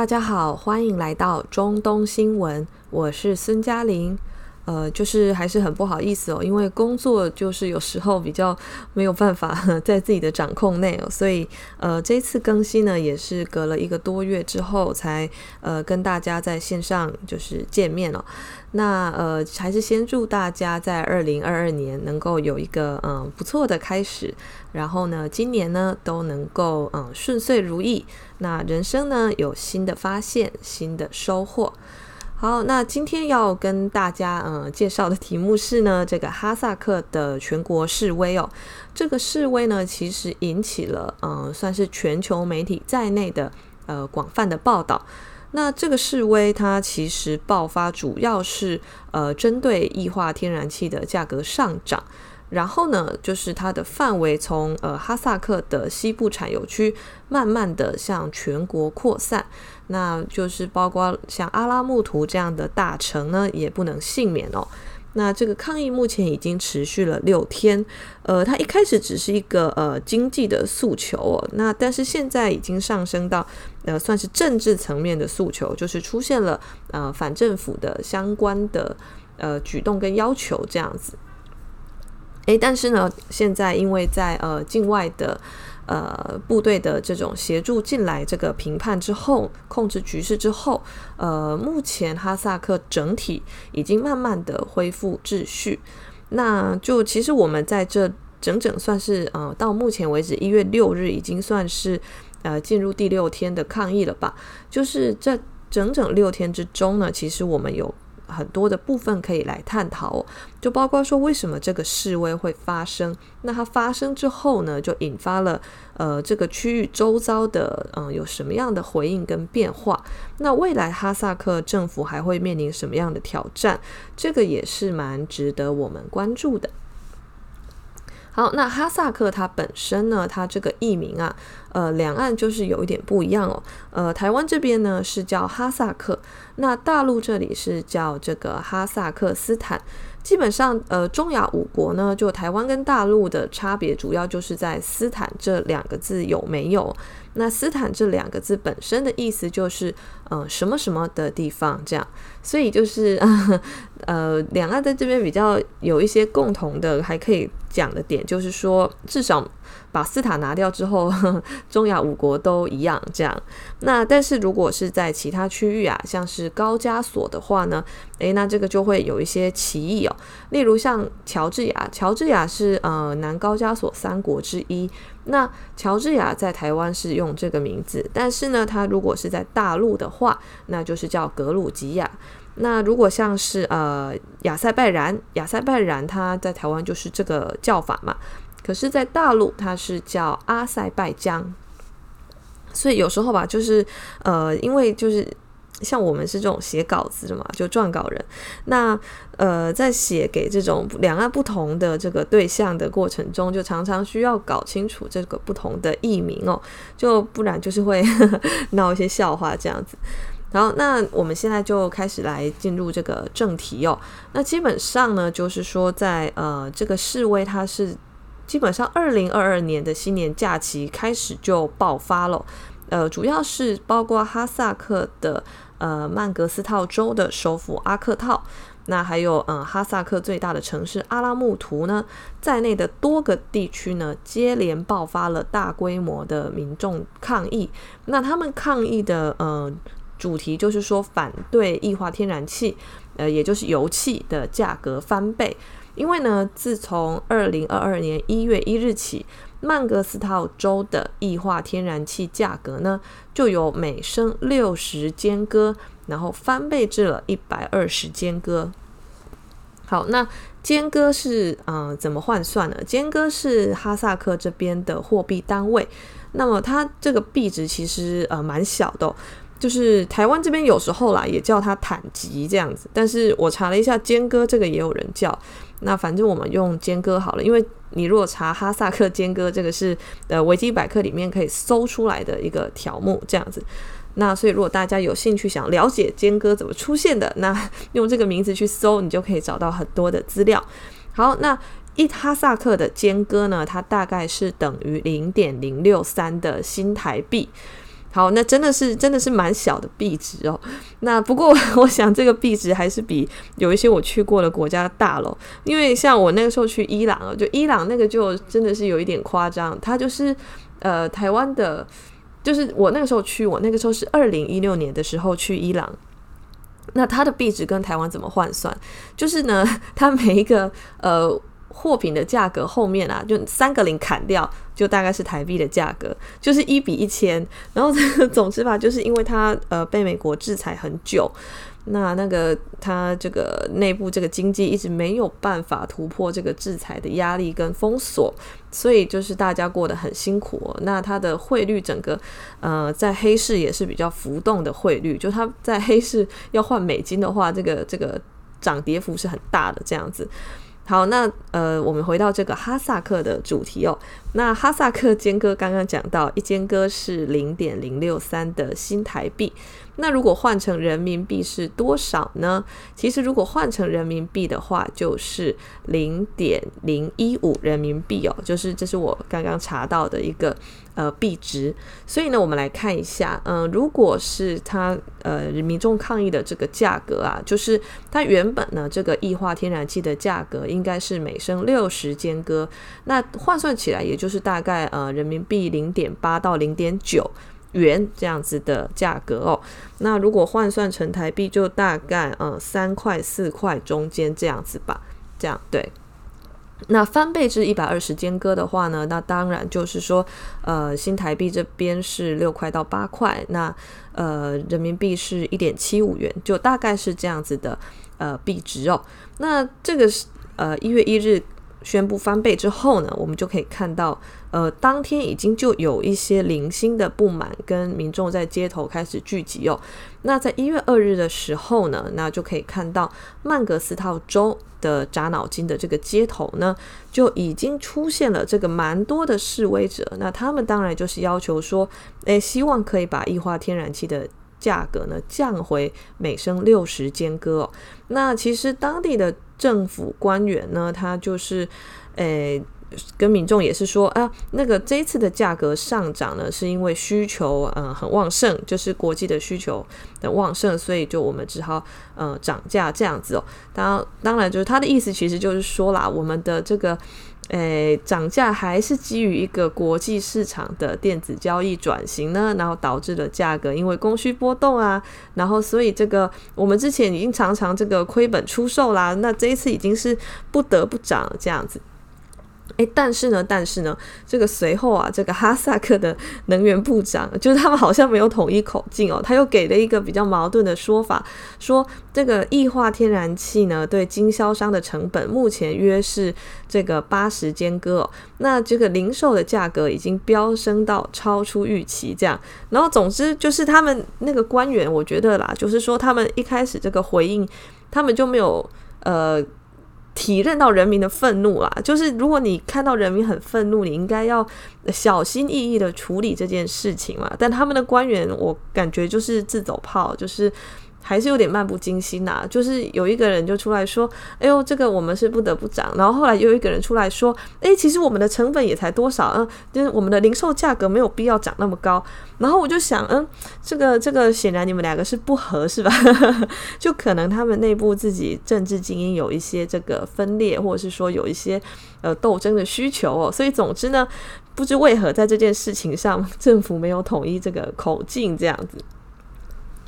大家好，欢迎来到中东新闻，我是孙嘉玲。呃，就是还是很不好意思哦，因为工作就是有时候比较没有办法 在自己的掌控内哦，所以呃，这次更新呢也是隔了一个多月之后才呃跟大家在线上就是见面哦。那呃，还是先祝大家在二零二二年能够有一个嗯、不错的开始，然后呢，今年呢都能够嗯、顺遂如意，那人生呢有新的发现，新的收获。好，那今天要跟大家呃介绍的题目是呢，这个哈萨克的全国示威哦。这个示威呢，其实引起了呃算是全球媒体在内的呃广泛的报道。那这个示威它其实爆发主要是呃针对液化天然气的价格上涨。然后呢，就是它的范围从呃哈萨克的西部产油区慢慢的向全国扩散，那就是包括像阿拉木图这样的大城呢，也不能幸免哦。那这个抗议目前已经持续了六天，呃，它一开始只是一个呃经济的诉求哦，那但是现在已经上升到呃算是政治层面的诉求，就是出现了呃反政府的相关的呃举动跟要求这样子。诶，但是呢，现在因为在呃境外的呃部队的这种协助进来，这个评判之后，控制局势之后，呃，目前哈萨克整体已经慢慢的恢复秩序。那就其实我们在这整整算是呃到目前为止一月六日已经算是呃进入第六天的抗议了吧？就是这整整六天之中呢，其实我们有。很多的部分可以来探讨，就包括说为什么这个示威会发生，那它发生之后呢，就引发了呃这个区域周遭的嗯、有什么样的回应跟变化？那未来哈萨克政府还会面临什么样的挑战？这个也是蛮值得我们关注的。好，那哈萨克它本身呢，它这个译名啊，呃，两岸就是有一点不一样哦。呃，台湾这边呢是叫哈萨克，那大陆这里是叫这个哈萨克斯坦。基本上，呃，中亚五国呢，就台湾跟大陆的差别，主要就是在“斯坦”这两个字有没有。那“斯坦”这两个字本身的意思就是，呃，什么什么的地方这样。所以就是，呃，呃两岸在这边比较有一些共同的，还可以讲的点，就是说，至少。把斯塔拿掉之后，中亚五国都一样这样。那但是如果是在其他区域啊，像是高加索的话呢，诶，那这个就会有一些歧义哦。例如像乔治亚，乔治亚是呃南高加索三国之一。那乔治亚在台湾是用这个名字，但是呢，它如果是在大陆的话，那就是叫格鲁吉亚。那如果像是呃亚塞拜然，亚塞拜然它在台湾就是这个叫法嘛。可是，在大陆它是叫阿塞拜疆，所以有时候吧，就是呃，因为就是像我们是这种写稿子的嘛，就撰稿人，那呃，在写给这种两岸不同的这个对象的过程中，就常常需要搞清楚这个不同的译名哦，就不然就是会呵 呵闹一些笑话这样子。然后，那我们现在就开始来进入这个正题哦。那基本上呢，就是说在呃这个示威，它是。基本上，二零二二年的新年假期开始就爆发了，呃，主要是包括哈萨克的呃曼格斯套州的首府阿克套，那还有嗯、哈萨克最大的城市阿拉木图呢在内的多个地区呢，接连爆发了大规模的民众抗议。那他们抗议的呃主题就是说反对液化天然气，呃，也就是油气的价格翻倍。因为呢，自从二零二二年一月一日起，曼格斯套州的液化天然气价格呢，就由每升六十间戈，然后翻倍至了一百二十尖戈。好，那间戈是呃怎么换算呢？间戈是哈萨克这边的货币单位，那么它这个币值其实呃蛮小的。就是台湾这边有时候啦，也叫它坦吉这样子。但是我查了一下，尖哥这个也有人叫。那反正我们用尖哥好了，因为你如果查哈萨克尖哥，这个是呃维基百科里面可以搜出来的一个条目这样子。那所以如果大家有兴趣想了解尖哥怎么出现的，那用这个名字去搜，你就可以找到很多的资料。好，那一哈萨克的尖哥呢，它大概是等于零点零六三的新台币。好，那真的是真的是蛮小的币值哦。那不过 我想这个币值还是比有一些我去过的国家大咯。因为像我那个时候去伊朗哦，就伊朗那个就真的是有一点夸张，它就是呃台湾的，就是我那个时候去，我那个时候是二零一六年的时候去伊朗，那它的币值跟台湾怎么换算？就是呢，它每一个呃。货品的价格后面啊，就三个零砍掉，就大概是台币的价格，就是一比一千。然后 总之吧，就是因为它呃被美国制裁很久，那那个它这个内部这个经济一直没有办法突破这个制裁的压力跟封锁，所以就是大家过得很辛苦。那它的汇率整个呃在黑市也是比较浮动的汇率，就它在黑市要换美金的话，这个这个涨跌幅是很大的这样子。好，那呃，我们回到这个哈萨克的主题哦。那哈萨克间歌刚刚讲到，一间歌是零点零六三的新台币。那如果换成人民币是多少呢？其实如果换成人民币的话，就是零点零一五人民币哦，就是这是我刚刚查到的一个呃币值。所以呢，我们来看一下，嗯、如果是它呃民众抗议的这个价格啊，就是它原本呢这个液化天然气的价格应该是每升六十间歌，那换算起来也就是大概呃人民币零点八到零点九。元这样子的价格哦，那如果换算成台币，就大概呃三块四块中间这样子吧，这样对。那翻倍至一百二十间歌的话呢，那当然就是说，呃，新台币这边是六块到八块，那呃人民币是一点七五元，就大概是这样子的呃币值哦。那这个是呃一月一日。宣布翻倍之后呢，我们就可以看到，呃，当天已经就有一些零星的不满跟民众在街头开始聚集哦。那在一月二日的时候呢，那就可以看到曼格斯套州的扎脑筋的这个街头呢，就已经出现了这个蛮多的示威者。那他们当然就是要求说，诶，希望可以把液化天然气的价格呢降回每升六十间歌哦。那其实当地的。政府官员呢，他就是，诶、跟民众也是说啊，那个这一次的价格上涨呢，是因为需求嗯很旺盛，就是国际的需求的旺盛，所以就我们只好呃涨价这样子哦。当当然就是他的意思，其实就是说啦，我们的这个。诶，涨价还是基于一个国际市场的电子交易转型呢，然后导致了价格因为供需波动啊，然后所以这个我们之前已经常常这个亏本出售啦，那这一次已经是不得不涨这样子。诶，但是呢，但是呢，这个随后啊，这个哈萨克的能源部长就是他们好像没有统一口径哦，他又给了一个比较矛盾的说法，说这个液化天然气呢，对经销商的成本目前约是这个八十间歌哦，那这个零售的价格已经飙升到超出预期这样，然后总之就是他们那个官员，我觉得啦，就是说他们一开始这个回应，他们就没有呃。体认到人民的愤怒啦，就是如果你看到人民很愤怒，你应该要小心翼翼的处理这件事情嘛。但他们的官员，我感觉就是自走炮，就是。还是有点漫不经心呐，就是有一个人就出来说：“哎呦，这个我们是不得不涨。”然后后来又有一个人出来说：“哎，其实我们的成本也才多少，嗯，就是我们的零售价格没有必要涨那么高。”然后我就想，嗯，这个这个显然你们两个是不合是吧？就可能他们内部自己政治精英有一些这个分裂，或者是说有一些呃斗争的需求哦。所以总之呢，不知为何在这件事情上，政府没有统一这个口径，这样子。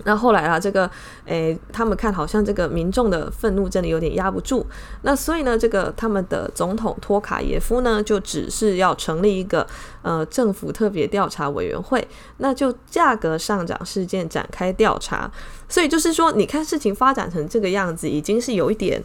那后来啊，这个，诶，他们看好像这个民众的愤怒真的有点压不住，那所以呢，这个他们的总统托卡耶夫呢，就只是要成立一个呃政府特别调查委员会，那就价格上涨事件展开调查。所以就是说，你看事情发展成这个样子，已经是有一点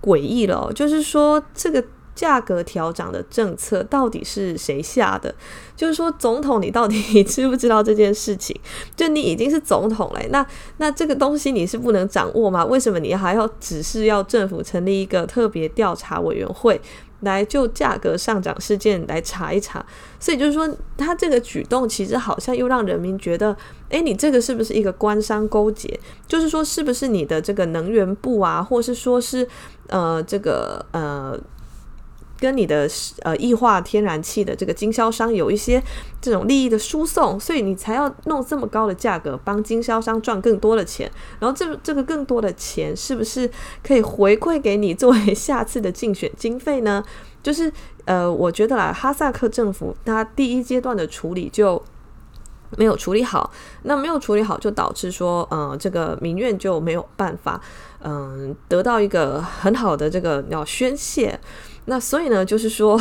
诡异了。就是说这个。价格调涨的政策到底是谁下的？就是说，总统，你到底 知不知道这件事情？就你已经是总统了，那那这个东西你是不能掌握吗？为什么你还要只是要政府成立一个特别调查委员会来就价格上涨事件来查一查？所以就是说，他这个举动其实好像又让人民觉得，诶，你这个是不是一个官商勾结？就是说，是不是你的这个能源部啊，或是说是呃这个呃。跟你的呃液化天然气的这个经销商有一些这种利益的输送，所以你才要弄这么高的价格帮经销商赚更多的钱。然后这这个更多的钱是不是可以回馈给你作为下次的竞选经费呢？就是呃，我觉得啦，哈萨克政府它第一阶段的处理就。没有处理好，那没有处理好，就导致说，呃，这个民怨就没有办法，嗯、得到一个很好的这个要宣泄。那所以呢，就是说，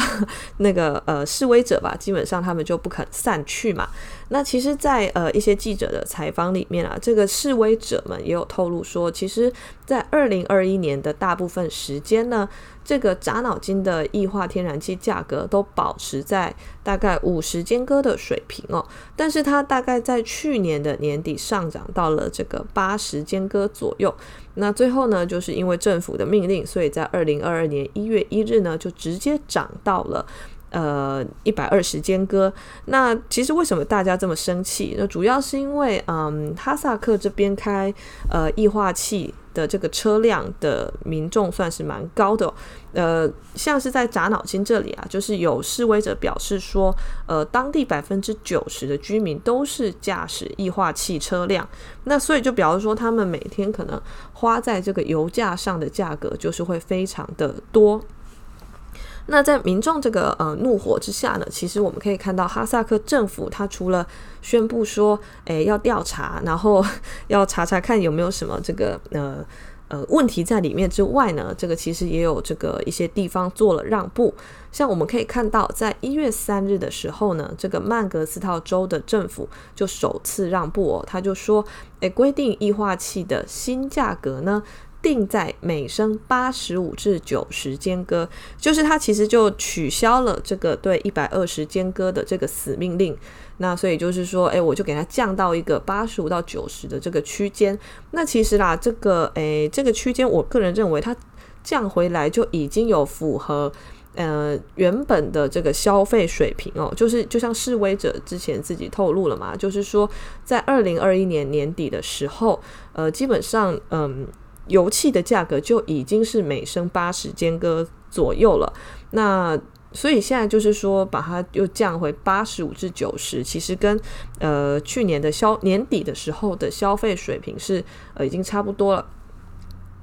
那个呃示威者吧，基本上他们就不肯散去嘛。那其实在，呃一些记者的采访里面啊，这个示威者们也有透露说，其实，在二零二一年的大部分时间呢，这个扎脑筋的液化天然气价格都保持在大概五十间隔的水平哦。但是它大概在去年的年底上涨到了这个八十间隔左右。那最后呢，就是因为政府的命令，所以在二零二二年一月一日呢，就直接涨到了。呃，一百二十间隔。那其实为什么大家这么生气？那主要是因为，嗯，哈萨克这边开呃液化气的这个车辆的民众算是蛮高的。呃，像是在扎脑筋这里啊，就是有示威者表示说，呃，当地百分之九十的居民都是驾驶液化气车辆。那所以就表示说，他们每天可能花在这个油价上的价格就是会非常的多。那在民众这个呃怒火之下呢，其实我们可以看到哈萨克政府，他除了宣布说，诶要调查，然后要查查看有没有什么这个呃呃问题在里面之外呢，这个其实也有这个一些地方做了让步。像我们可以看到，在一月三日的时候呢，这个曼格斯套州的政府就首次让步哦，他就说，诶规定液化气的新价格呢。定在每升八十五至九十间隔，就是它其实就取消了这个对一百二十间隔的这个死命令。那所以就是说，哎，我就给它降到一个八十五到九十的这个区间。那其实啦，这个哎，这个区间，我个人认为它降回来就已经有符合呃原本的这个消费水平哦。就是就像示威者之前自己透露了嘛，就是说在二零二一年年底的时候，呃，基本上嗯。油气的价格就已经是每升八十间隔左右了，那所以现在就是说把它又降回八十五至九十，其实跟呃去年的消年底的时候的消费水平是呃已经差不多了，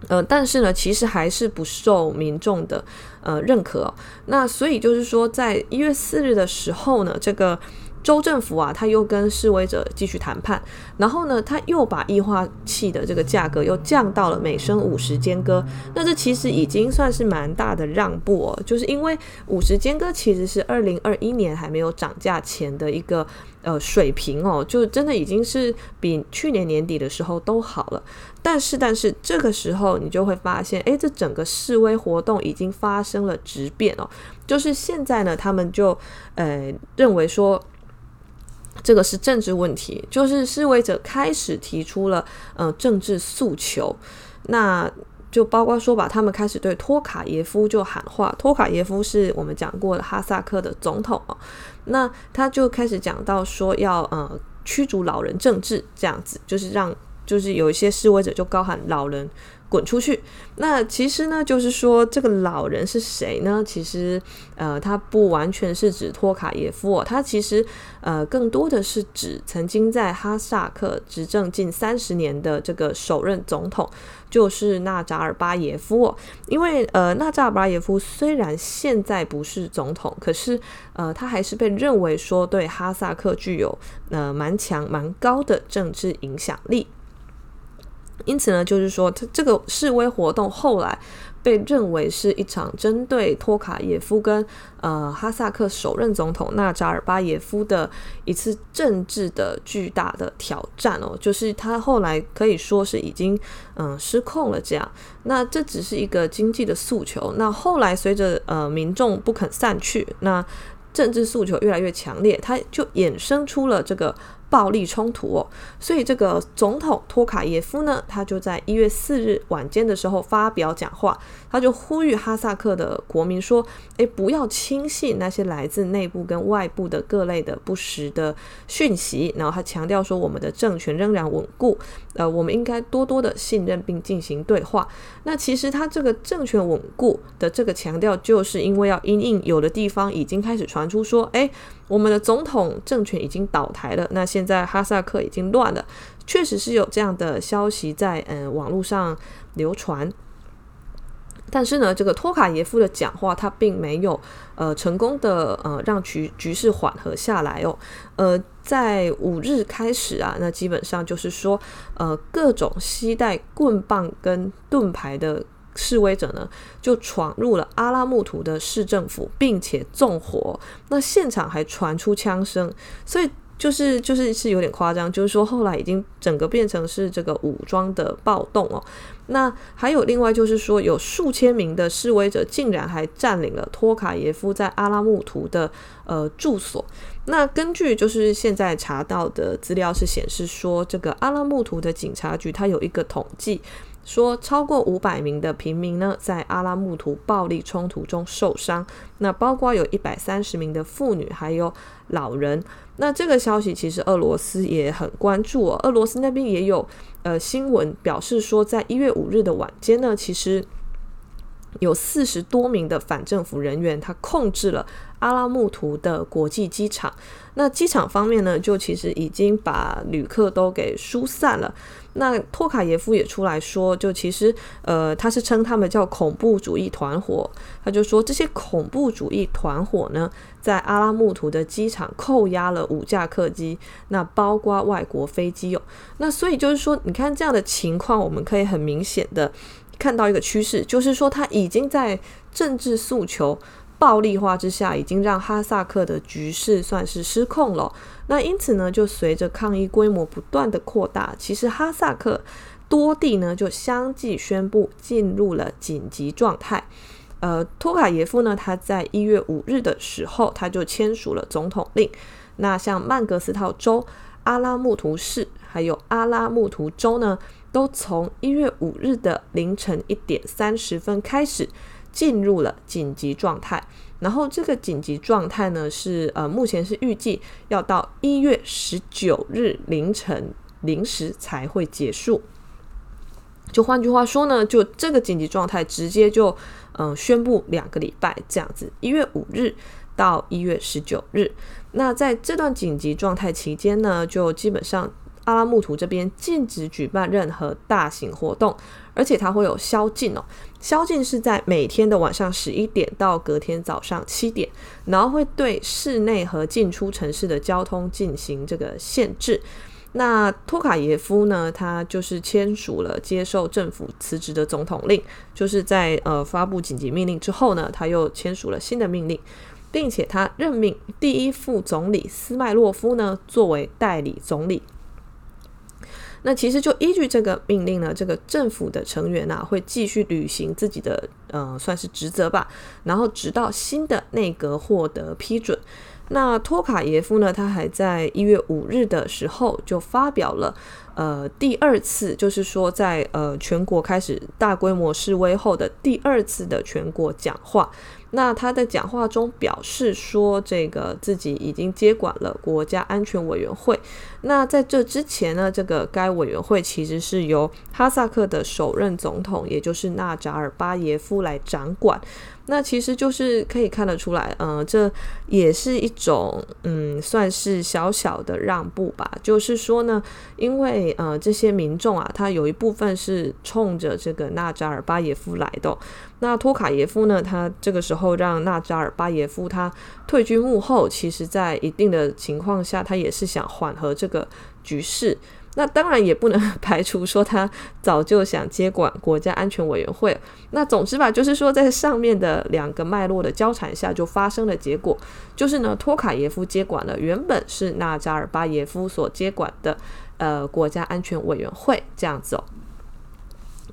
呃，但是呢，其实还是不受民众的呃认可。那所以就是说，在一月四日的时候呢，这个。州政府啊，他又跟示威者继续谈判，然后呢，他又把液化气的这个价格又降到了每升五十间隔。那这其实已经算是蛮大的让步哦，就是因为五十间隔其实是二零二一年还没有涨价前的一个呃水平哦，就真的已经是比去年年底的时候都好了。但是，但是这个时候你就会发现，诶，这整个示威活动已经发生了质变哦，就是现在呢，他们就呃认为说。这个是政治问题，就是示威者开始提出了呃政治诉求，那就包括说吧，他们开始对托卡耶夫就喊话，托卡耶夫是我们讲过的哈萨克的总统哦，那他就开始讲到说要呃驱逐老人政治这样子，就是让就是有一些示威者就高喊老人。滚出去！那其实呢，就是说这个老人是谁呢？其实，呃，他不完全是指托卡耶夫哦，他其实，呃，更多的是指曾经在哈萨克执政近三十年的这个首任总统，就是纳扎尔巴耶夫哦。因为，呃，纳扎尔巴耶夫虽然现在不是总统，可是，呃，他还是被认为说对哈萨克具有呃蛮强蛮高的政治影响力。因此呢，就是说，他这个示威活动后来被认为是一场针对托卡耶夫跟呃哈萨克首任总统纳扎尔巴耶夫的一次政治的巨大的挑战哦，就是他后来可以说是已经嗯、失控了这样。那这只是一个经济的诉求，那后来随着呃民众不肯散去，那政治诉求越来越强烈，它就衍生出了这个暴力冲突哦，所以这个总统托卡耶夫呢，他就在一月四日晚间的时候发表讲话，他就呼吁哈萨克的国民说：“诶，不要轻信那些来自内部跟外部的各类的不实的讯息。”然后他强调说：“我们的政权仍然稳固，呃，我们应该多多的信任并进行对话。”那其实他这个政权稳固的这个强调，就是因为要因应有的地方已经开始传出说：“诶。”我们的总统政权已经倒台了，那现在哈萨克已经乱了，确实是有这样的消息在嗯、网络上流传。但是呢，这个托卡耶夫的讲话他并没有呃成功的呃让局局势缓和下来哦。呃，在五日开始啊，那基本上就是说呃各种携带棍棒跟盾牌的。示威者呢，就闯入了阿拉木图的市政府，并且纵火。那现场还传出枪声，所以就是就是是有点夸张。就是说，后来已经整个变成是这个武装的暴动哦。那还有另外就是说，有数千名的示威者竟然还占领了托卡耶夫在阿拉木图的呃住所。那根据就是现在查到的资料是显示说，这个阿拉木图的警察局它有一个统计。说超过五百名的平民呢，在阿拉木图暴力冲突中受伤，那包括有一百三十名的妇女，还有老人。那这个消息其实俄罗斯也很关注哦，俄罗斯那边也有呃新闻表示说，在一月五日的晚间呢，其实有四十多名的反政府人员，他控制了阿拉木图的国际机场。那机场方面呢，就其实已经把旅客都给疏散了。那托卡耶夫也出来说，就其实，呃，他是称他们叫恐怖主义团伙。他就说，这些恐怖主义团伙呢，在阿拉木图的机场扣押了五架客机，那包括外国飞机哦。那所以就是说，你看这样的情况，我们可以很明显的看到一个趋势，就是说他已经在政治诉求暴力化之下，已经让哈萨克的局势算是失控了。那因此呢，就随着抗议规模不断的扩大，其实哈萨克多地呢就相继宣布进入了紧急状态。呃，托卡耶夫呢，他在一月五日的时候，他就签署了总统令。那像曼格斯套州、阿拉木图市还有阿拉木图州呢，都从一月五日的凌晨一点三十分开始进入了紧急状态。然后这个紧急状态呢，是呃目前是预计要到一月十九日凌晨零时才会结束。就换句话说呢，就这个紧急状态直接就嗯、宣布两个礼拜这样子，一月五日到一月十九日。那在这段紧急状态期间呢，就基本上。阿拉木图这边禁止举办任何大型活动，而且它会有宵禁哦。宵禁是在每天的晚上十一点到隔天早上七点，然后会对室内和进出城市的交通进行这个限制。那托卡耶夫呢，他就是签署了接受政府辞职的总统令，就是在呃发布紧急命令之后呢，他又签署了新的命令，并且他任命第一副总理斯麦洛夫呢作为代理总理。那其实就依据这个命令呢，这个政府的成员啊会继续履行自己的呃算是职责吧，然后直到新的内阁获得批准。那托卡耶夫呢，他还在一月五日的时候就发表了呃第二次，就是说在呃全国开始大规模示威后的第二次的全国讲话。那他的讲话中表示说，这个自己已经接管了国家安全委员会。那在这之前呢，这个该委员会其实是由哈萨克的首任总统，也就是纳扎尔巴耶夫来掌管。那其实就是可以看得出来，嗯、呃，这也是一种，嗯，算是小小的让步吧。就是说呢，因为呃，这些民众啊，他有一部分是冲着这个纳扎尔巴耶夫来的。那托卡耶夫呢，他这个时候让纳扎尔巴耶夫他退居幕后，其实在一定的情况下，他也是想缓和这个局势。那当然也不能 排除说他早就想接管国家安全委员会。那总之吧，就是说在上面的两个脉络的交缠下，就发生了结果，就是呢，托卡耶夫接管了原本是纳扎尔巴耶夫所接管的呃国家安全委员会这样子哦。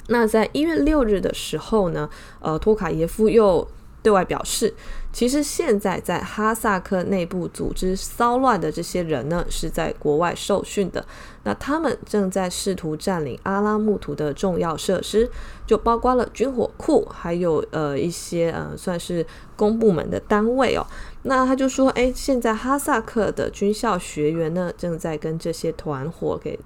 那在一月六日的时候呢，呃，托卡耶夫又对外表示，其实现在在哈萨克内部组织骚乱的这些人呢，是在国外受训的。那他们正在试图占领阿拉木图的重要设施，就包括了军火库，还有呃一些呃算是公部门的单位哦。那他就说，哎，现在哈萨克的军校学员呢，正在跟这些团伙给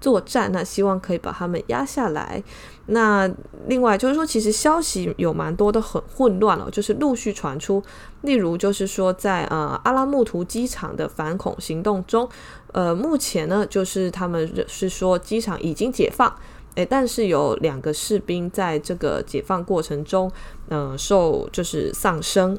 作战，那希望可以把他们压下来。那另外就是说，其实消息有蛮多的很混乱了，就是陆续传出，例如就是说在呃阿拉木图机场的反恐行动中，呃，目前呢就是他们是说机场已经解放，诶，但是有两个士兵在这个解放过程中，呃，受就是丧生。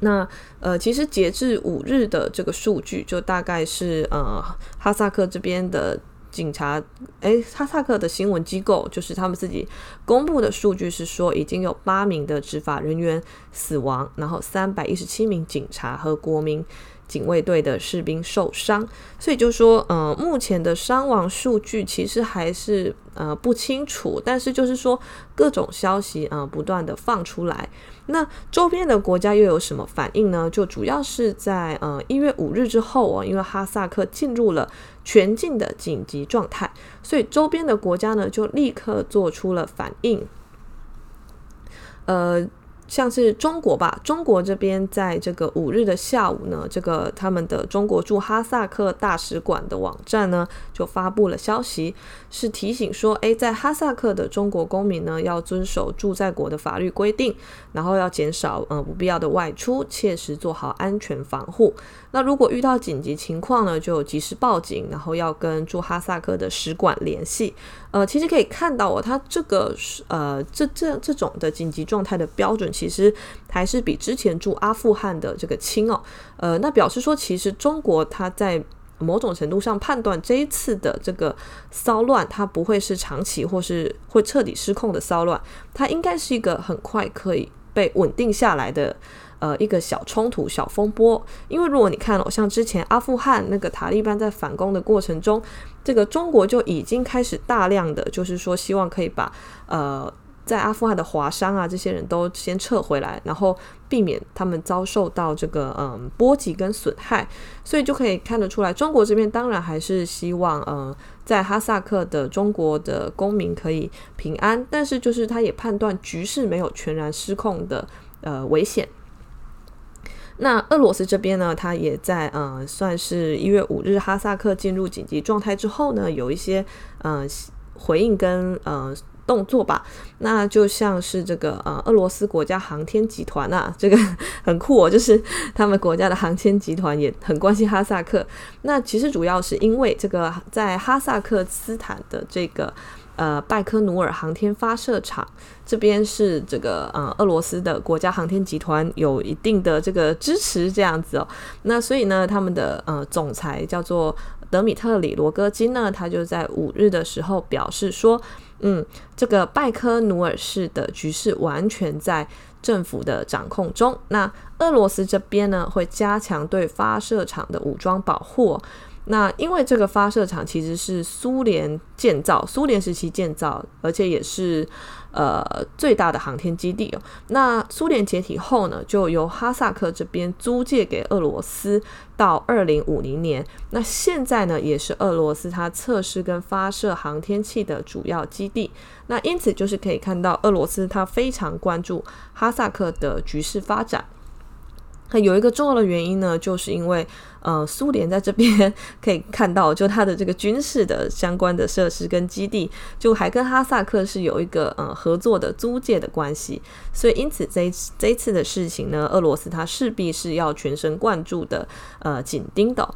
那呃，其实截至五日的这个数据，就大概是呃哈萨克这边的警察，诶，哈萨克的新闻机构就是他们自己公布的数据是说，已经有八名的执法人员死亡，然后三百一十七名警察和国民警卫队的士兵受伤，所以就说，呃，目前的伤亡数据其实还是呃不清楚，但是就是说各种消息呃不断的放出来。那周边的国家又有什么反应呢？就主要是在呃一月五日之后哦，因为哈萨克进入了全境的紧急状态，所以周边的国家呢就立刻做出了反应，呃。像是中国吧，中国这边在这个五日的下午呢，这个他们的中国驻哈萨克大使馆的网站呢，就发布了消息，是提醒说，诶，在哈萨克的中国公民呢，要遵守驻在国的法律规定，然后要减少呃不必要的外出，切实做好安全防护。那如果遇到紧急情况呢，就及时报警，然后要跟驻哈萨克的使馆联系。呃，其实可以看到哦，它这个呃，这这这种的紧急状态的标准，其实还是比之前驻阿富汗的这个轻哦。呃，那表示说，其实中国它在某种程度上判断这一次的这个骚乱，它不会是长期或是会彻底失控的骚乱，它应该是一个很快可以被稳定下来的。呃，一个小冲突、小风波，因为如果你看了，像之前阿富汗那个塔利班在反攻的过程中，这个中国就已经开始大量的，就是说希望可以把呃在阿富汗的华商啊这些人都先撤回来，然后避免他们遭受到这个嗯、波及跟损害，所以就可以看得出来，中国这边当然还是希望呃在哈萨克的中国的公民可以平安，但是就是他也判断局势没有全然失控的呃危险。那俄罗斯这边呢，他也在呃，算是一月五日哈萨克进入紧急状态之后呢，有一些呃回应跟呃动作吧。那就像是这个呃俄罗斯国家航天集团啊，这个 很酷哦，就是他们国家的航天集团也很关心哈萨克。那其实主要是因为这个在哈萨克斯坦的这个。呃，拜科努尔航天发射场这边是这个呃俄罗斯的国家航天集团有一定的这个支持这样子哦。那所以呢，他们的呃总裁叫做德米特里罗戈金呢，他就在五日的时候表示说，嗯，这个拜科努尔市的局势完全在政府的掌控中。那俄罗斯这边呢，会加强对发射场的武装保护。那因为这个发射场其实是苏联建造，苏联时期建造，而且也是呃最大的航天基地哦。那苏联解体后呢，就由哈萨克这边租借给俄罗斯到二零五零年。那现在呢，也是俄罗斯它测试跟发射航天器的主要基地。那因此就是可以看到，俄罗斯它非常关注哈萨克的局势发展。有一个重要的原因呢，就是因为呃，苏联在这边可以看到，就它的这个军事的相关的设施跟基地，就还跟哈萨克是有一个呃合作的租借的关系，所以因此这一次这一次的事情呢，俄罗斯它势必是要全神贯注的呃紧盯的。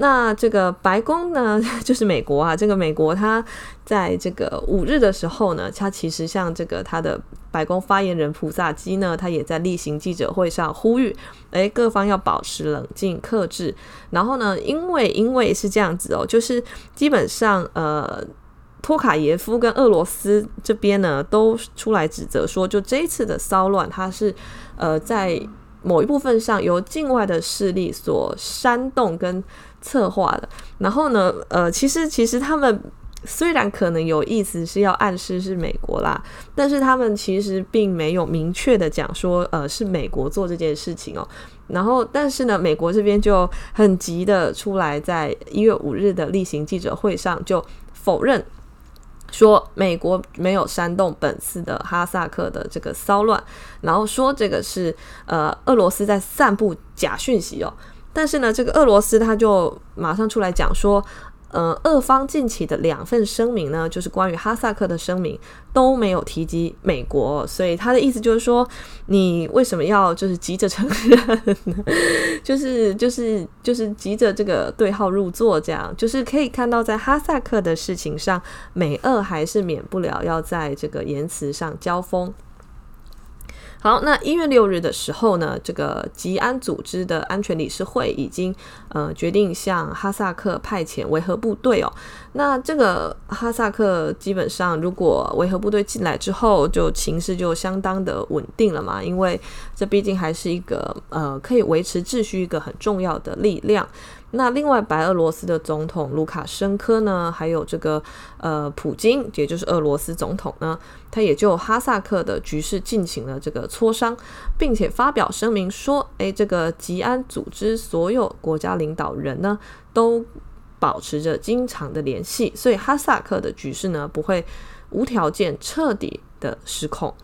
那这个白宫呢，就是美国啊，这个美国它在这个五日的时候呢，它其实像这个它的白宫发言人普萨基呢，他也在例行记者会上呼吁，诶，各方要保持冷静克制。然后呢，因为因为是这样子哦，就是基本上呃，托卡耶夫跟俄罗斯这边呢都出来指责说，就这一次的骚乱，它是呃在某一部分上由境外的势力所煽动跟策划的，然后呢，呃，其实其实他们虽然可能有意思是要暗示是美国啦，但是他们其实并没有明确的讲说，呃，是美国做这件事情哦。然后，但是呢，美国这边就很急的出来，在一月五日的例行记者会上就否认说美国没有煽动本次的哈萨克的这个骚乱，然后说这个是呃俄罗斯在散布假讯息哦。但是呢，这个俄罗斯他就马上出来讲说。呃，俄方近期的两份声明呢，就是关于哈萨克的声明都没有提及美国，所以他的意思就是说，你为什么要就是急着承认？就是就是就是急着这个对号入座，这样就是可以看到，在哈萨克的事情上，美俄还是免不了要在这个言辞上交锋。好，那一月六日的时候呢，这个吉安组织的安全理事会已经呃决定向哈萨克派遣维和部队哦。那这个哈萨克基本上，如果维和部队进来之后，就情势就相当的稳定了嘛，因为这毕竟还是一个呃可以维持秩序一个很重要的力量。那另外，白俄罗斯的总统卢卡申科呢，还有这个呃普京，也就是俄罗斯总统呢，他也就哈萨克的局势进行了这个磋商，并且发表声明说，诶，这个吉安组织所有国家领导人呢，都保持着经常的联系，所以哈萨克的局势呢，不会无条件彻底的失控。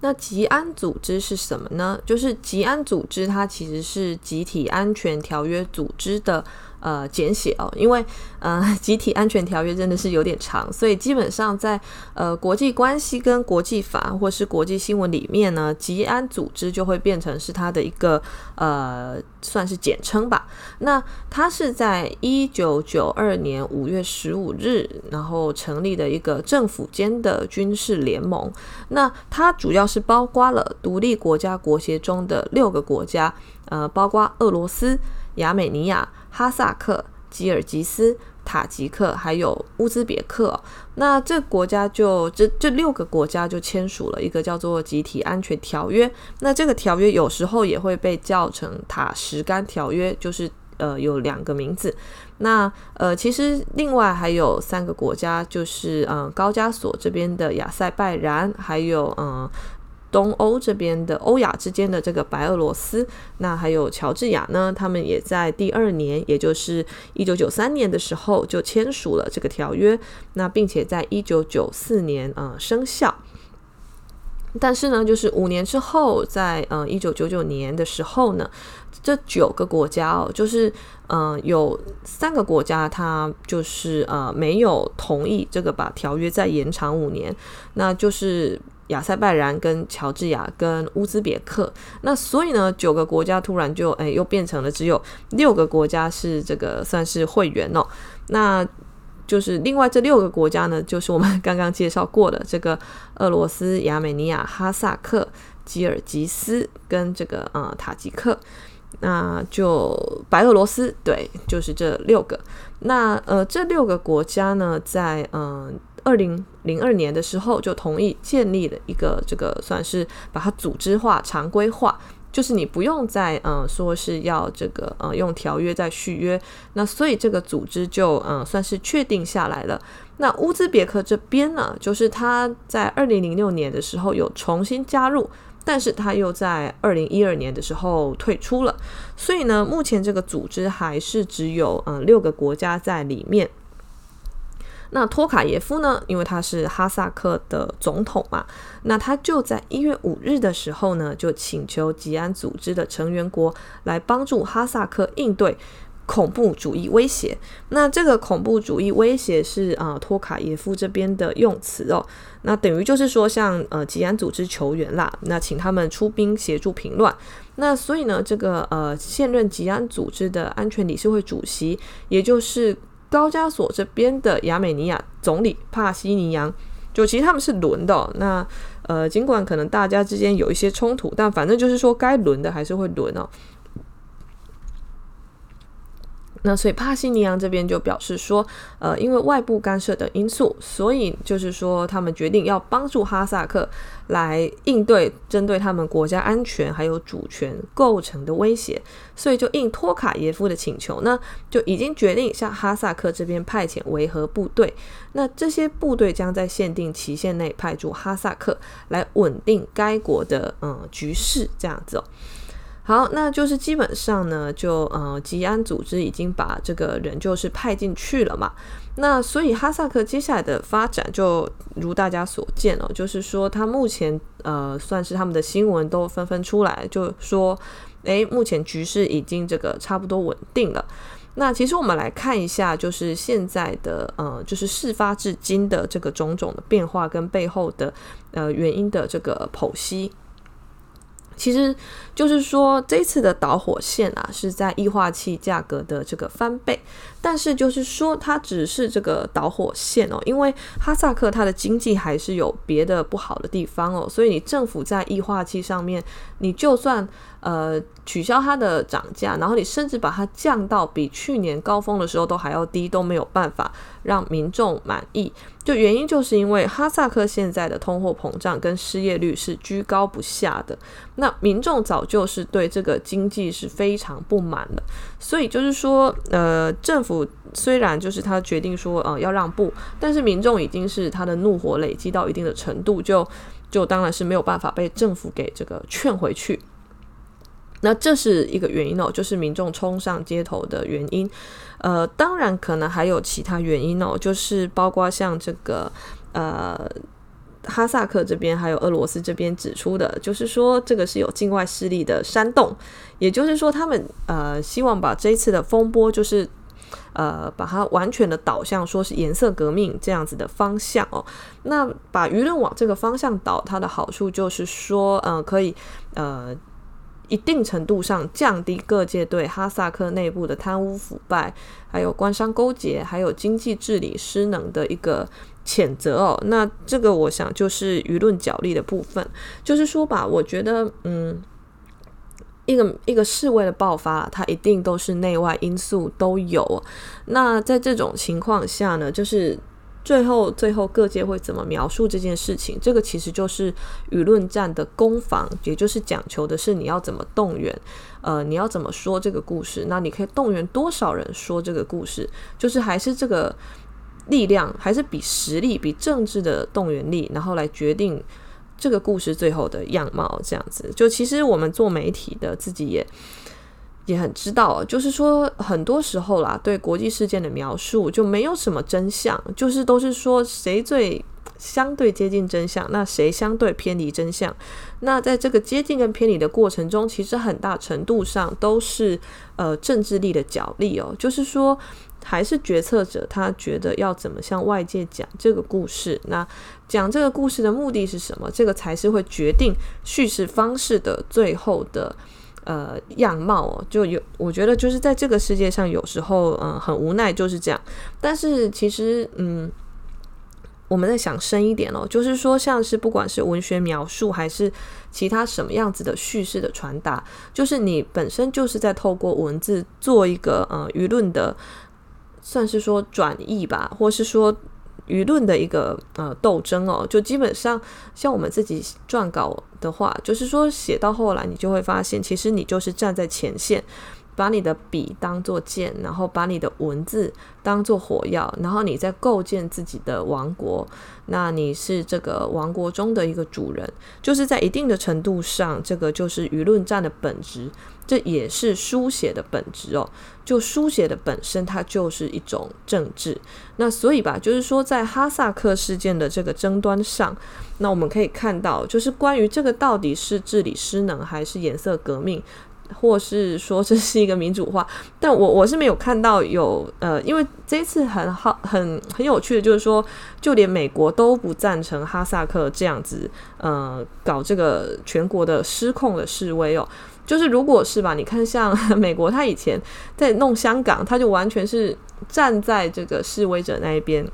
那吉安组织是什么呢？就是吉安组织，它其实是集体安全条约组织的。呃，简写哦，因为呃，集体安全条约真的是有点长，所以基本上在呃国际关系跟国际法或是国际新闻里面呢，吉安组织就会变成是它的一个呃算是简称吧。那它是在一九九二年五月十五日，然后成立的一个政府间的军事联盟。那它主要是包括了独立国家国协中的六个国家，呃，包括俄罗斯、亚美尼亚。哈萨克、吉尔吉斯、塔吉克还有乌兹别克，那这国家就这这六个国家就签署了一个叫做集体安全条约。那这个条约有时候也会被叫成塔什干条约，就是呃有两个名字。那呃其实另外还有三个国家，就是嗯、高加索这边的亚塞拜然，还有嗯。东欧这边的欧亚之间的这个白俄罗斯，那还有乔治亚呢，他们也在第二年，也就是一九九三年的时候就签署了这个条约，那并且在一九九四年呃生效。但是呢，就是五年之后，在呃一九九九年的时候呢，这九个国家哦，就是呃有三个国家，它就是呃没有同意这个把条约再延长五年，那就是。亚塞拜然跟乔治亚跟乌兹别克，那所以呢，九个国家突然就诶又变成了只有六个国家是这个算是会员哦。那就是另外这六个国家呢，就是我们刚刚介绍过的这个俄罗斯、亚美尼亚、哈萨克、吉尔吉斯跟这个呃塔吉克，那就白俄罗斯对，就是这六个。那呃这六个国家呢，在嗯。二零零二年的时候，就同意建立了一个这个算是把它组织化、常规化，就是你不用再嗯、说是要这个呃用条约再续约，那所以这个组织就嗯、算是确定下来了。那乌兹别克这边呢，就是他在二零零六年的时候有重新加入，但是他又在二零一二年的时候退出了，所以呢，目前这个组织还是只有嗯、六个国家在里面。那托卡耶夫呢？因为他是哈萨克的总统嘛，那他就在一月五日的时候呢，就请求吉安组织的成员国来帮助哈萨克应对恐怖主义威胁。那这个恐怖主义威胁是啊、呃，托卡耶夫这边的用词哦。那等于就是说，像呃吉安组织求援啦，那请他们出兵协助平乱。那所以呢，这个呃现任吉安组织的安全理事会主席，也就是。高加索这边的亚美尼亚总理帕西尼扬，就其实他们是轮的。那呃，尽管可能大家之间有一些冲突，但反正就是说该轮的还是会轮哦。那所以帕西尼扬这边就表示说，呃，因为外部干涉的因素，所以就是说他们决定要帮助哈萨克来应对针对他们国家安全还有主权构成的威胁，所以就应托卡耶夫的请求呢，就已经决定向哈萨克这边派遣维和部队。那这些部队将在限定期限内派驻哈萨克，来稳定该国的嗯局势，这样子哦。好，那就是基本上呢，就呃，吉安组织已经把这个人就是派进去了嘛。那所以哈萨克接下来的发展，就如大家所见哦，就是说他目前呃，算是他们的新闻都纷纷出来，就说，诶，目前局势已经这个差不多稳定了。那其实我们来看一下，就是现在的呃，就是事发至今的这个种种的变化跟背后的呃原因的这个剖析。其实就是说，这次的导火线啊，是在液化气价格的这个翻倍。但是就是说，它只是这个导火线哦，因为哈萨克它的经济还是有别的不好的地方哦，所以你政府在液化气上面，你就算呃取消它的涨价，然后你甚至把它降到比去年高峰的时候都还要低，都没有办法让民众满意。就原因就是因为哈萨克现在的通货膨胀跟失业率是居高不下的，那民众早就是对这个经济是非常不满的，所以就是说呃政府。虽然就是他决定说呃要让步，但是民众已经是他的怒火累积到一定的程度，就就当然是没有办法被政府给这个劝回去。那这是一个原因哦，就是民众冲上街头的原因。呃，当然可能还有其他原因哦，就是包括像这个呃。哈萨克这边还有俄罗斯这边指出的，就是说这个是有境外势力的煽动，也就是说他们呃希望把这一次的风波，就是呃把它完全的导向说是颜色革命这样子的方向哦。那把舆论往这个方向导，它的好处就是说，呃可以呃一定程度上降低各界对哈萨克内部的贪污腐败，还有官商勾结，还有经济治理失能的一个。谴责哦，那这个我想就是舆论角力的部分，就是说吧，我觉得，嗯，一个一个示威的爆发，它一定都是内外因素都有。那在这种情况下呢，就是最后最后各界会怎么描述这件事情？这个其实就是舆论战的攻防，也就是讲求的是你要怎么动员，呃，你要怎么说这个故事？那你可以动员多少人说这个故事？就是还是这个。力量还是比实力、比政治的动员力，然后来决定这个故事最后的样貌。这样子，就其实我们做媒体的自己也也很知道，就是说很多时候啦，对国际事件的描述就没有什么真相，就是都是说谁最相对接近真相，那谁相对偏离真相。那在这个接近跟偏离的过程中，其实很大程度上都是呃政治力的角力哦，就是说。还是决策者，他觉得要怎么向外界讲这个故事？那讲这个故事的目的是什么？这个才是会决定叙事方式的最后的呃样貌哦。就有，我觉得就是在这个世界上，有时候嗯、很无奈就是这样。但是其实嗯，我们在想深一点哦，就是说像是不管是文学描述还是其他什么样子的叙事的传达，就是你本身就是在透过文字做一个呃舆论的。算是说转译吧，或是说舆论的一个呃斗争哦，就基本上像我们自己撰稿的话，就是说写到后来，你就会发现，其实你就是站在前线。把你的笔当作剑，然后把你的文字当作火药，然后你再构建自己的王国。那你是这个王国中的一个主人，就是在一定的程度上，这个就是舆论战的本质，这也是书写的本质哦。就书写的本身，它就是一种政治。那所以吧，就是说在哈萨克事件的这个争端上，那我们可以看到，就是关于这个到底是治理失能还是颜色革命。或是说这是一个民主化，但我我是没有看到有呃，因为这一次很好很很有趣的，就是说就连美国都不赞成哈萨克这样子呃搞这个全国的失控的示威哦，就是如果是吧，你看像 美国，他以前在弄香港，他就完全是站在这个示威者那一边，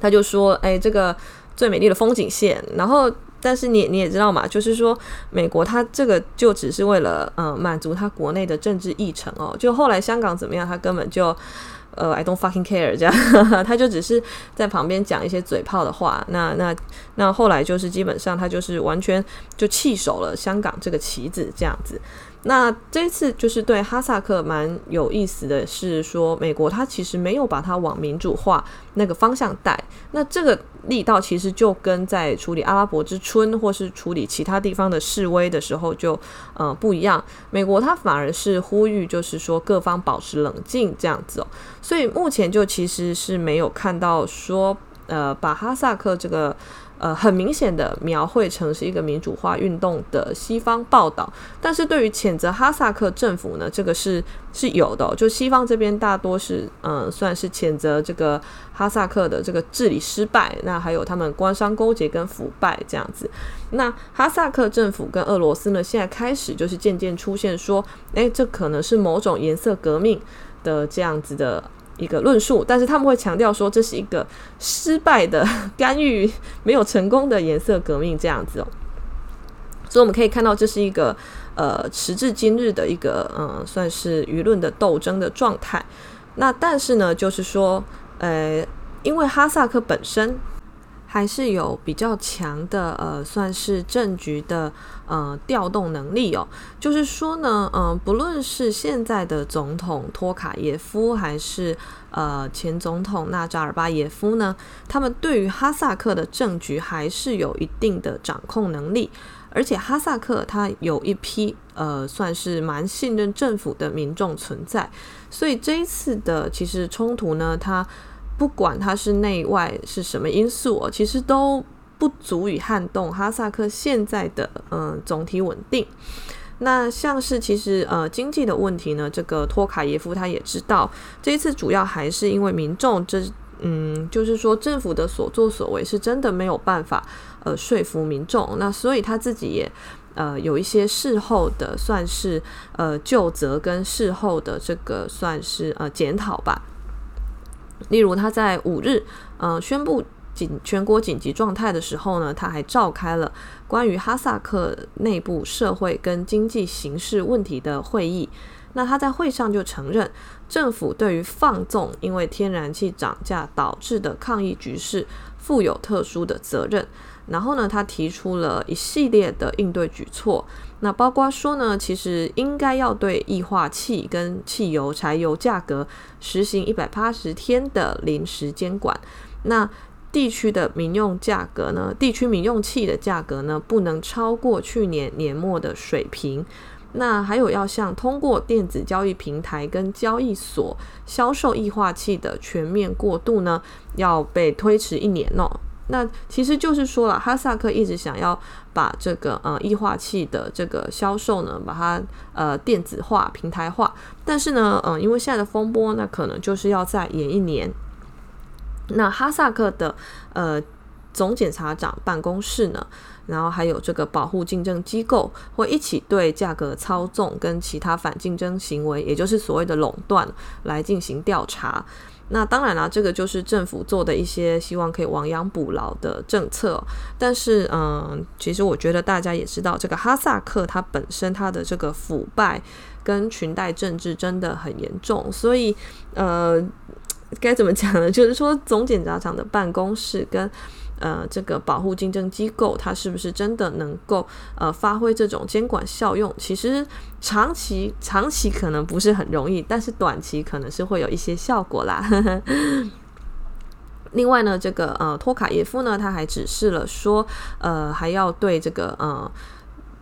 他就说，哎，这个最美丽的风景线，然后。但是你你也知道嘛，就是说美国它这个就只是为了嗯满足它国内的政治议程哦，就后来香港怎么样，它根本就呃 I don't fucking care 这样，他就只是在旁边讲一些嘴炮的话。那那那后来就是基本上他就是完全就弃守了香港这个旗子这样子。那这一次就是对哈萨克蛮有意思的是说，美国它其实没有把它往民主化那个方向带。那这个力道其实就跟在处理阿拉伯之春或是处理其他地方的示威的时候就呃不一样。美国它反而是呼吁，就是说各方保持冷静这样子哦。所以目前就其实是没有看到说呃把哈萨克这个。呃，很明显的描绘成是一个民主化运动的西方报道，但是对于谴责哈萨克政府呢，这个是是有的。就西方这边大多是嗯、算是谴责这个哈萨克的这个治理失败，那还有他们官商勾结跟腐败这样子。那哈萨克政府跟俄罗斯呢，现在开始就是渐渐出现说，诶，这可能是某种颜色革命的这样子的。一个论述，但是他们会强调说，这是一个失败的 干预、没有成功的颜色革命这样子哦。所以我们可以看到，这是一个呃时至今日的一个嗯、算是舆论的斗争的状态。那但是呢，就是说，呃，因为哈萨克本身。还是有比较强的呃，算是政局的呃调动能力哦。就是说呢，嗯、不论是现在的总统托卡耶夫，还是呃前总统纳扎尔巴耶夫呢，他们对于哈萨克的政局还是有一定的掌控能力。而且哈萨克他有一批呃，算是蛮信任政府的民众存在，所以这一次的其实冲突呢，它。不管它是内外是什么因素哦，其实都不足以撼动哈萨克现在的嗯、呃、总体稳定。那像是其实呃经济的问题呢，这个托卡耶夫他也知道，这一次主要还是因为民众这嗯，就是说政府的所作所为是真的没有办法呃说服民众，那所以他自己也呃有一些事后的算是呃就责跟事后的这个算是呃检讨吧。例如，他在五日，呃，宣布紧全国紧急状态的时候呢，他还召开了关于哈萨克内部社会跟经济形势问题的会议。那他在会上就承认，政府对于放纵因为天然气涨价导致的抗议局势负有特殊的责任。然后呢，他提出了一系列的应对举措，那包括说呢，其实应该要对液化气跟汽油、柴油价格实行一百八十天的临时监管。那地区的民用价格呢，地区民用气的价格呢，不能超过去年年末的水平。那还有要向通过电子交易平台跟交易所销售液化气的全面过渡呢，要被推迟一年哦。那其实就是说了，哈萨克一直想要把这个呃液化气的这个销售呢，把它呃电子化、平台化，但是呢，嗯、因为现在的风波，那可能就是要再延一年。那哈萨克的呃总检察长办公室呢，然后还有这个保护竞争机构，会一起对价格操纵跟其他反竞争行为，也就是所谓的垄断，来进行调查。那当然啦，这个就是政府做的一些希望可以亡羊补牢的政策。但是，嗯，其实我觉得大家也知道，这个哈萨克它本身它的这个腐败跟裙带政治真的很严重，所以，呃，该怎么讲呢？就是说，总检察长的办公室跟。呃，这个保护竞争机构，它是不是真的能够呃发挥这种监管效用？其实长期长期可能不是很容易，但是短期可能是会有一些效果啦。另外呢，这个呃托卡耶夫呢，他还指示了说，呃，还要对这个呃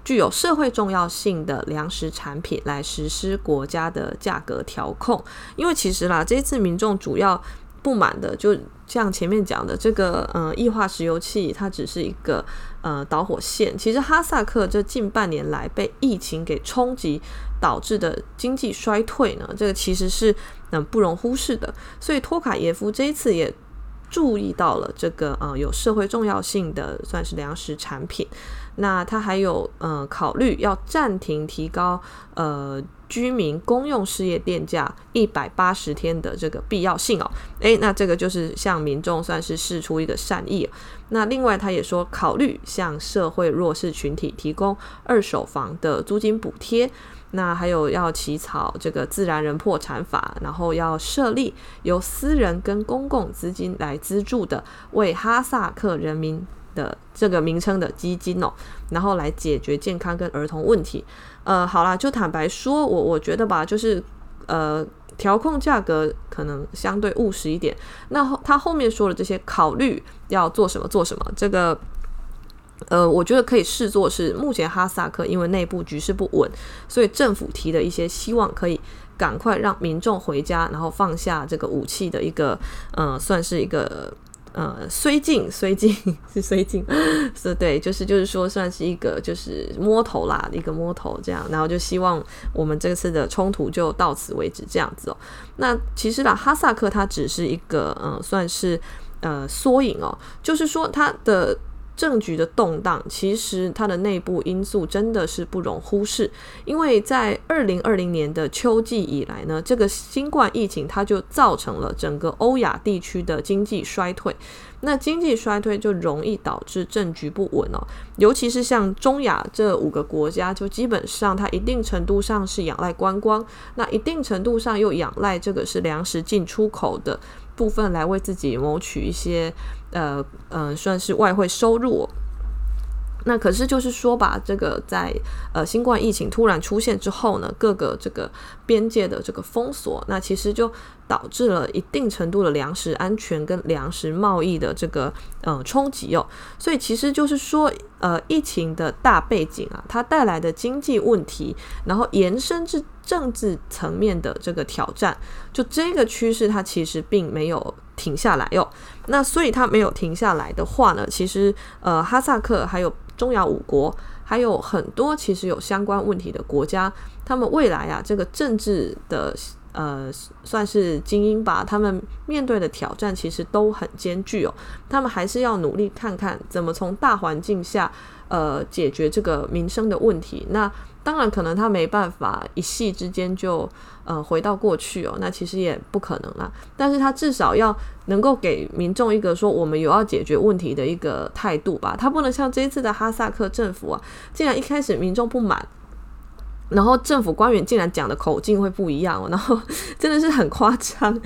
具有社会重要性的粮食产品来实施国家的价格调控，因为其实啦，这次民众主要。不满的，就像前面讲的，这个呃，液化石油气它只是一个呃导火线。其实哈萨克这近半年来被疫情给冲击导致的经济衰退呢，这个其实是嗯不容忽视的。所以托卡耶夫这一次也注意到了这个呃有社会重要性的算是粮食产品。那他还有呃考虑要暂停提高呃居民公用事业电价一百八十天的这个必要性哦。诶，那这个就是向民众算是示出一个善意。那另外他也说考虑向社会弱势群体提供二手房的租金补贴。那还有要起草这个自然人破产法，然后要设立由私人跟公共资金来资助的为哈萨克人民的这个名称的基金哦，然后来解决健康跟儿童问题。呃，好啦，就坦白说，我我觉得吧，就是呃，调控价格可能相对务实一点。那后他后面说了这些考虑要做什么做什么，这个。呃，我觉得可以视作是目前哈萨克因为内部局势不稳，所以政府提的一些希望可以赶快让民众回家，然后放下这个武器的一个，呃，算是一个呃虽近虽近是虽近，是对，就是就是说算是一个就是摸头啦，一个摸头这样，然后就希望我们这次的冲突就到此为止这样子哦。那其实啦，哈萨克它只是一个嗯、呃，算是呃缩影哦，就是说它的。政局的动荡，其实它的内部因素真的是不容忽视。因为在二零二零年的秋季以来呢，这个新冠疫情它就造成了整个欧亚地区的经济衰退。那经济衰退就容易导致政局不稳哦，尤其是像中亚这五个国家，就基本上它一定程度上是仰赖观光，那一定程度上又仰赖这个是粮食进出口的部分来为自己谋取一些。呃呃，算是外汇收入。那可是就是说吧，这个在呃新冠疫情突然出现之后呢，各个这个边界的这个封锁，那其实就导致了一定程度的粮食安全跟粮食贸易的这个呃冲击哦。所以其实就是说，呃，疫情的大背景啊，它带来的经济问题，然后延伸至政治层面的这个挑战，就这个趋势它其实并没有停下来哟。那所以它没有停下来的话呢，其实呃哈萨克还有。中亚五国还有很多其实有相关问题的国家，他们未来啊，这个政治的呃算是精英吧，他们面对的挑战其实都很艰巨哦。他们还是要努力看看怎么从大环境下呃解决这个民生的问题。那当然，可能他没办法一夕之间就呃回到过去哦，那其实也不可能啦。但是他至少要能够给民众一个说我们有要解决问题的一个态度吧。他不能像这一次的哈萨克政府啊，竟然一开始民众不满，然后政府官员竟然讲的口径会不一样，然后真的是很夸张。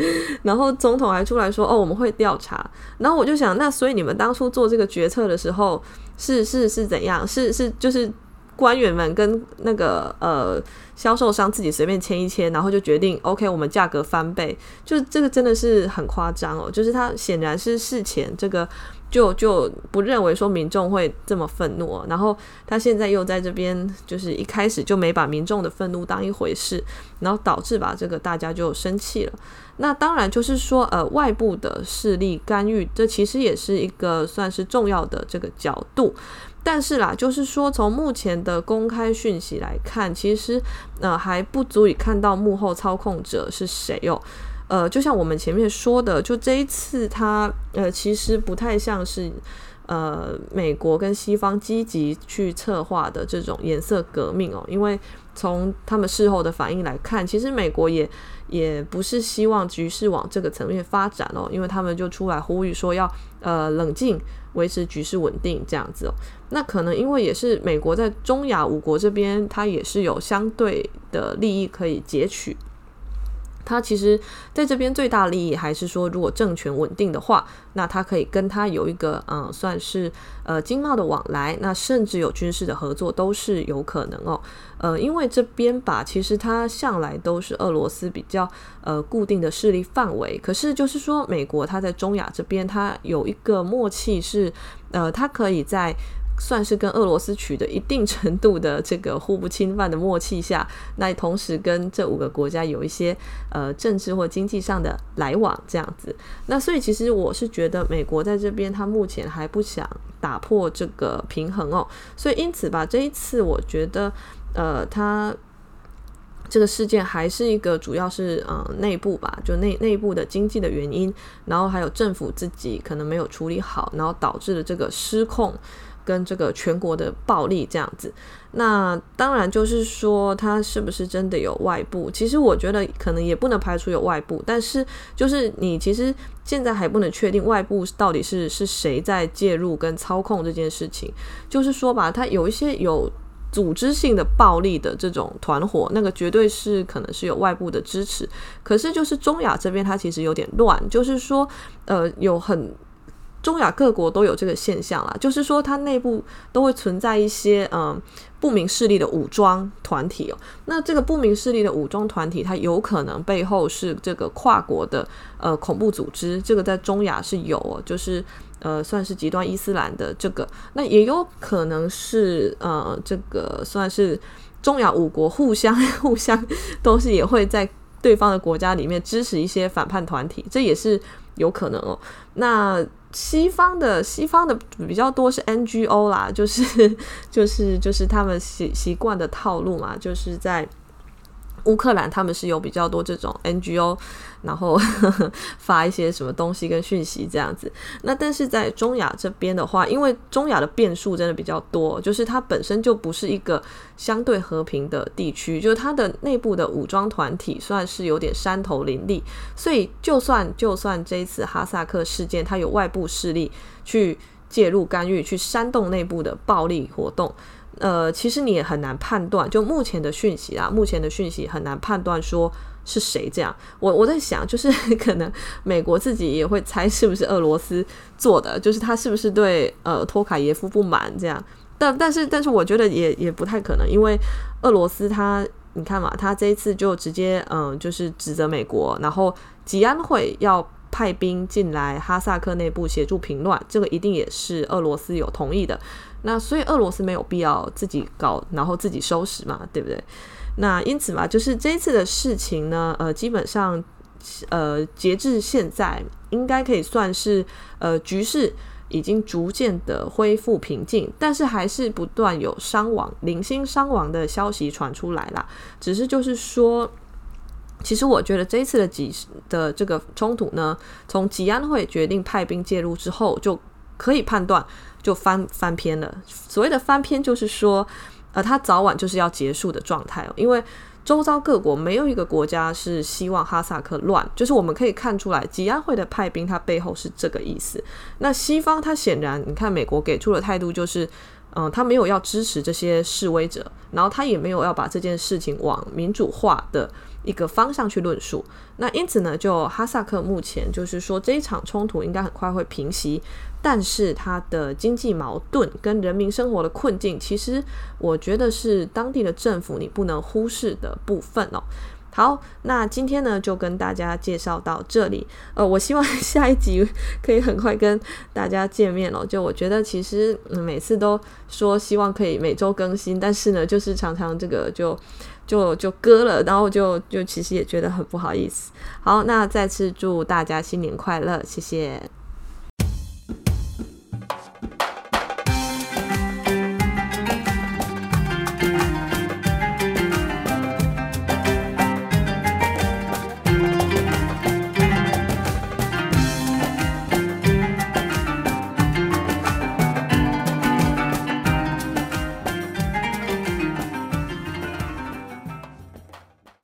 然后总统还出来说哦，我们会调查。然后我就想，那所以你们当初做这个决策的时候是是是怎样？是是就是。官员们跟那个呃销售商自己随便签一签，然后就决定 OK，我们价格翻倍，就这个真的是很夸张哦。就是他显然是事前这个就就不认为说民众会这么愤怒哦，然后他现在又在这边就是一开始就没把民众的愤怒当一回事，然后导致把这个大家就生气了。那当然就是说呃外部的势力干预，这其实也是一个算是重要的这个角度。但是啦，就是说，从目前的公开讯息来看，其实呃还不足以看到幕后操控者是谁哦。呃，就像我们前面说的，就这一次他呃其实不太像是呃美国跟西方积极去策划的这种颜色革命哦，因为从他们事后的反应来看，其实美国也也不是希望局势往这个层面发展哦，因为他们就出来呼吁说要呃冷静。维持局势稳定这样子哦，那可能因为也是美国在中亚五国这边，它也是有相对的利益可以截取。他其实在这边最大利益还是说，如果政权稳定的话，那他可以跟他有一个嗯，算是呃经贸的往来，那甚至有军事的合作都是有可能哦。呃，因为这边吧，其实它向来都是俄罗斯比较呃固定的势力范围。可是就是说，美国它在中亚这边，它有一个默契是，呃，它可以在。算是跟俄罗斯取得一定程度的这个互不侵犯的默契下，那同时跟这五个国家有一些呃政治或经济上的来往这样子。那所以其实我是觉得美国在这边，他目前还不想打破这个平衡哦。所以因此吧，这一次我觉得呃，他这个事件还是一个主要是呃内部吧，就内内部的经济的原因，然后还有政府自己可能没有处理好，然后导致了这个失控。跟这个全国的暴力这样子。那当然就是说，他是不是真的有外部？其实我觉得可能也不能排除有外部，但是就是你其实现在还不能确定外部到底是是谁在介入跟操控这件事情。就是说吧，他有一些有组织性的暴力的这种团伙，那个绝对是可能是有外部的支持。可是就是中亚这边，它其实有点乱，就是说，呃，有很。中亚各国都有这个现象啦，就是说它内部都会存在一些嗯不明势力的武装团体哦。那这个不明势力的武装团体，它有可能背后是这个跨国的呃恐怖组织，这个在中亚是有哦，就是呃算是极端伊斯兰的这个。那也有可能是呃这个算是中亚五国互相 互相都是也会在对方的国家里面支持一些反叛团体，这也是有可能哦。那西方的西方的比较多是 NGO 啦，就是 就是就是他们习习惯的套路嘛，就是在。乌克兰他们是有比较多这种 NGO，然后呵 呵发一些什么东西跟讯息这样子。那但是在中亚这边的话，因为中亚的变数真的比较多，就是它本身就不是一个相对和平的地区，就是它的内部的武装团体算是有点山头林立，所以就算就算这一次哈萨克事件，它有外部势力去介入干预，去煽动内部的暴力活动。呃，其实你也很难判断，就目前的讯息啊，目前的讯息很难判断说是谁这样。我我在想，就是 可能美国自己也会猜是不是俄罗斯做的，就是他是不是对呃托卡耶夫不满这样。但但是但是我觉得也也不太可能，因为俄罗斯他你看嘛，他这一次就直接嗯、就是指责美国，然后吉安会要派兵进来哈萨克内部协助平乱，这个一定也是俄罗斯有同意的。那所以俄罗斯没有必要自己搞，然后自己收拾嘛，对不对？那因此嘛，就是这一次的事情呢，呃，基本上，呃，截至现在，应该可以算是呃局势已经逐渐的恢复平静，但是还是不断有伤亡、零星伤亡的消息传出来啦。只是就是说，其实我觉得这一次的吉的这个冲突呢，从吉安会决定派兵介入之后，就可以判断。就翻翻篇了。所谓的翻篇，就是说，呃，它早晚就是要结束的状态。因为周遭各国没有一个国家是希望哈萨克乱，就是我们可以看出来，吉安会的派兵，它背后是这个意思。那西方，它显然，你看美国给出的态度就是，嗯、他没有要支持这些示威者，然后他也没有要把这件事情往民主化的一个方向去论述，那因此呢，就哈萨克目前就是说，这一场冲突应该很快会平息，但是它的经济矛盾跟人民生活的困境，其实我觉得是当地的政府你不能忽视的部分哦。好，那今天呢就跟大家介绍到这里，呃，我希望下一集 可以很快跟大家见面哦。就我觉得其实每次都说希望可以每周更新，但是呢，就是常常这个就。就就割了，然后就就其实也觉得很不好意思。好，那再次祝大家新年快乐，谢谢。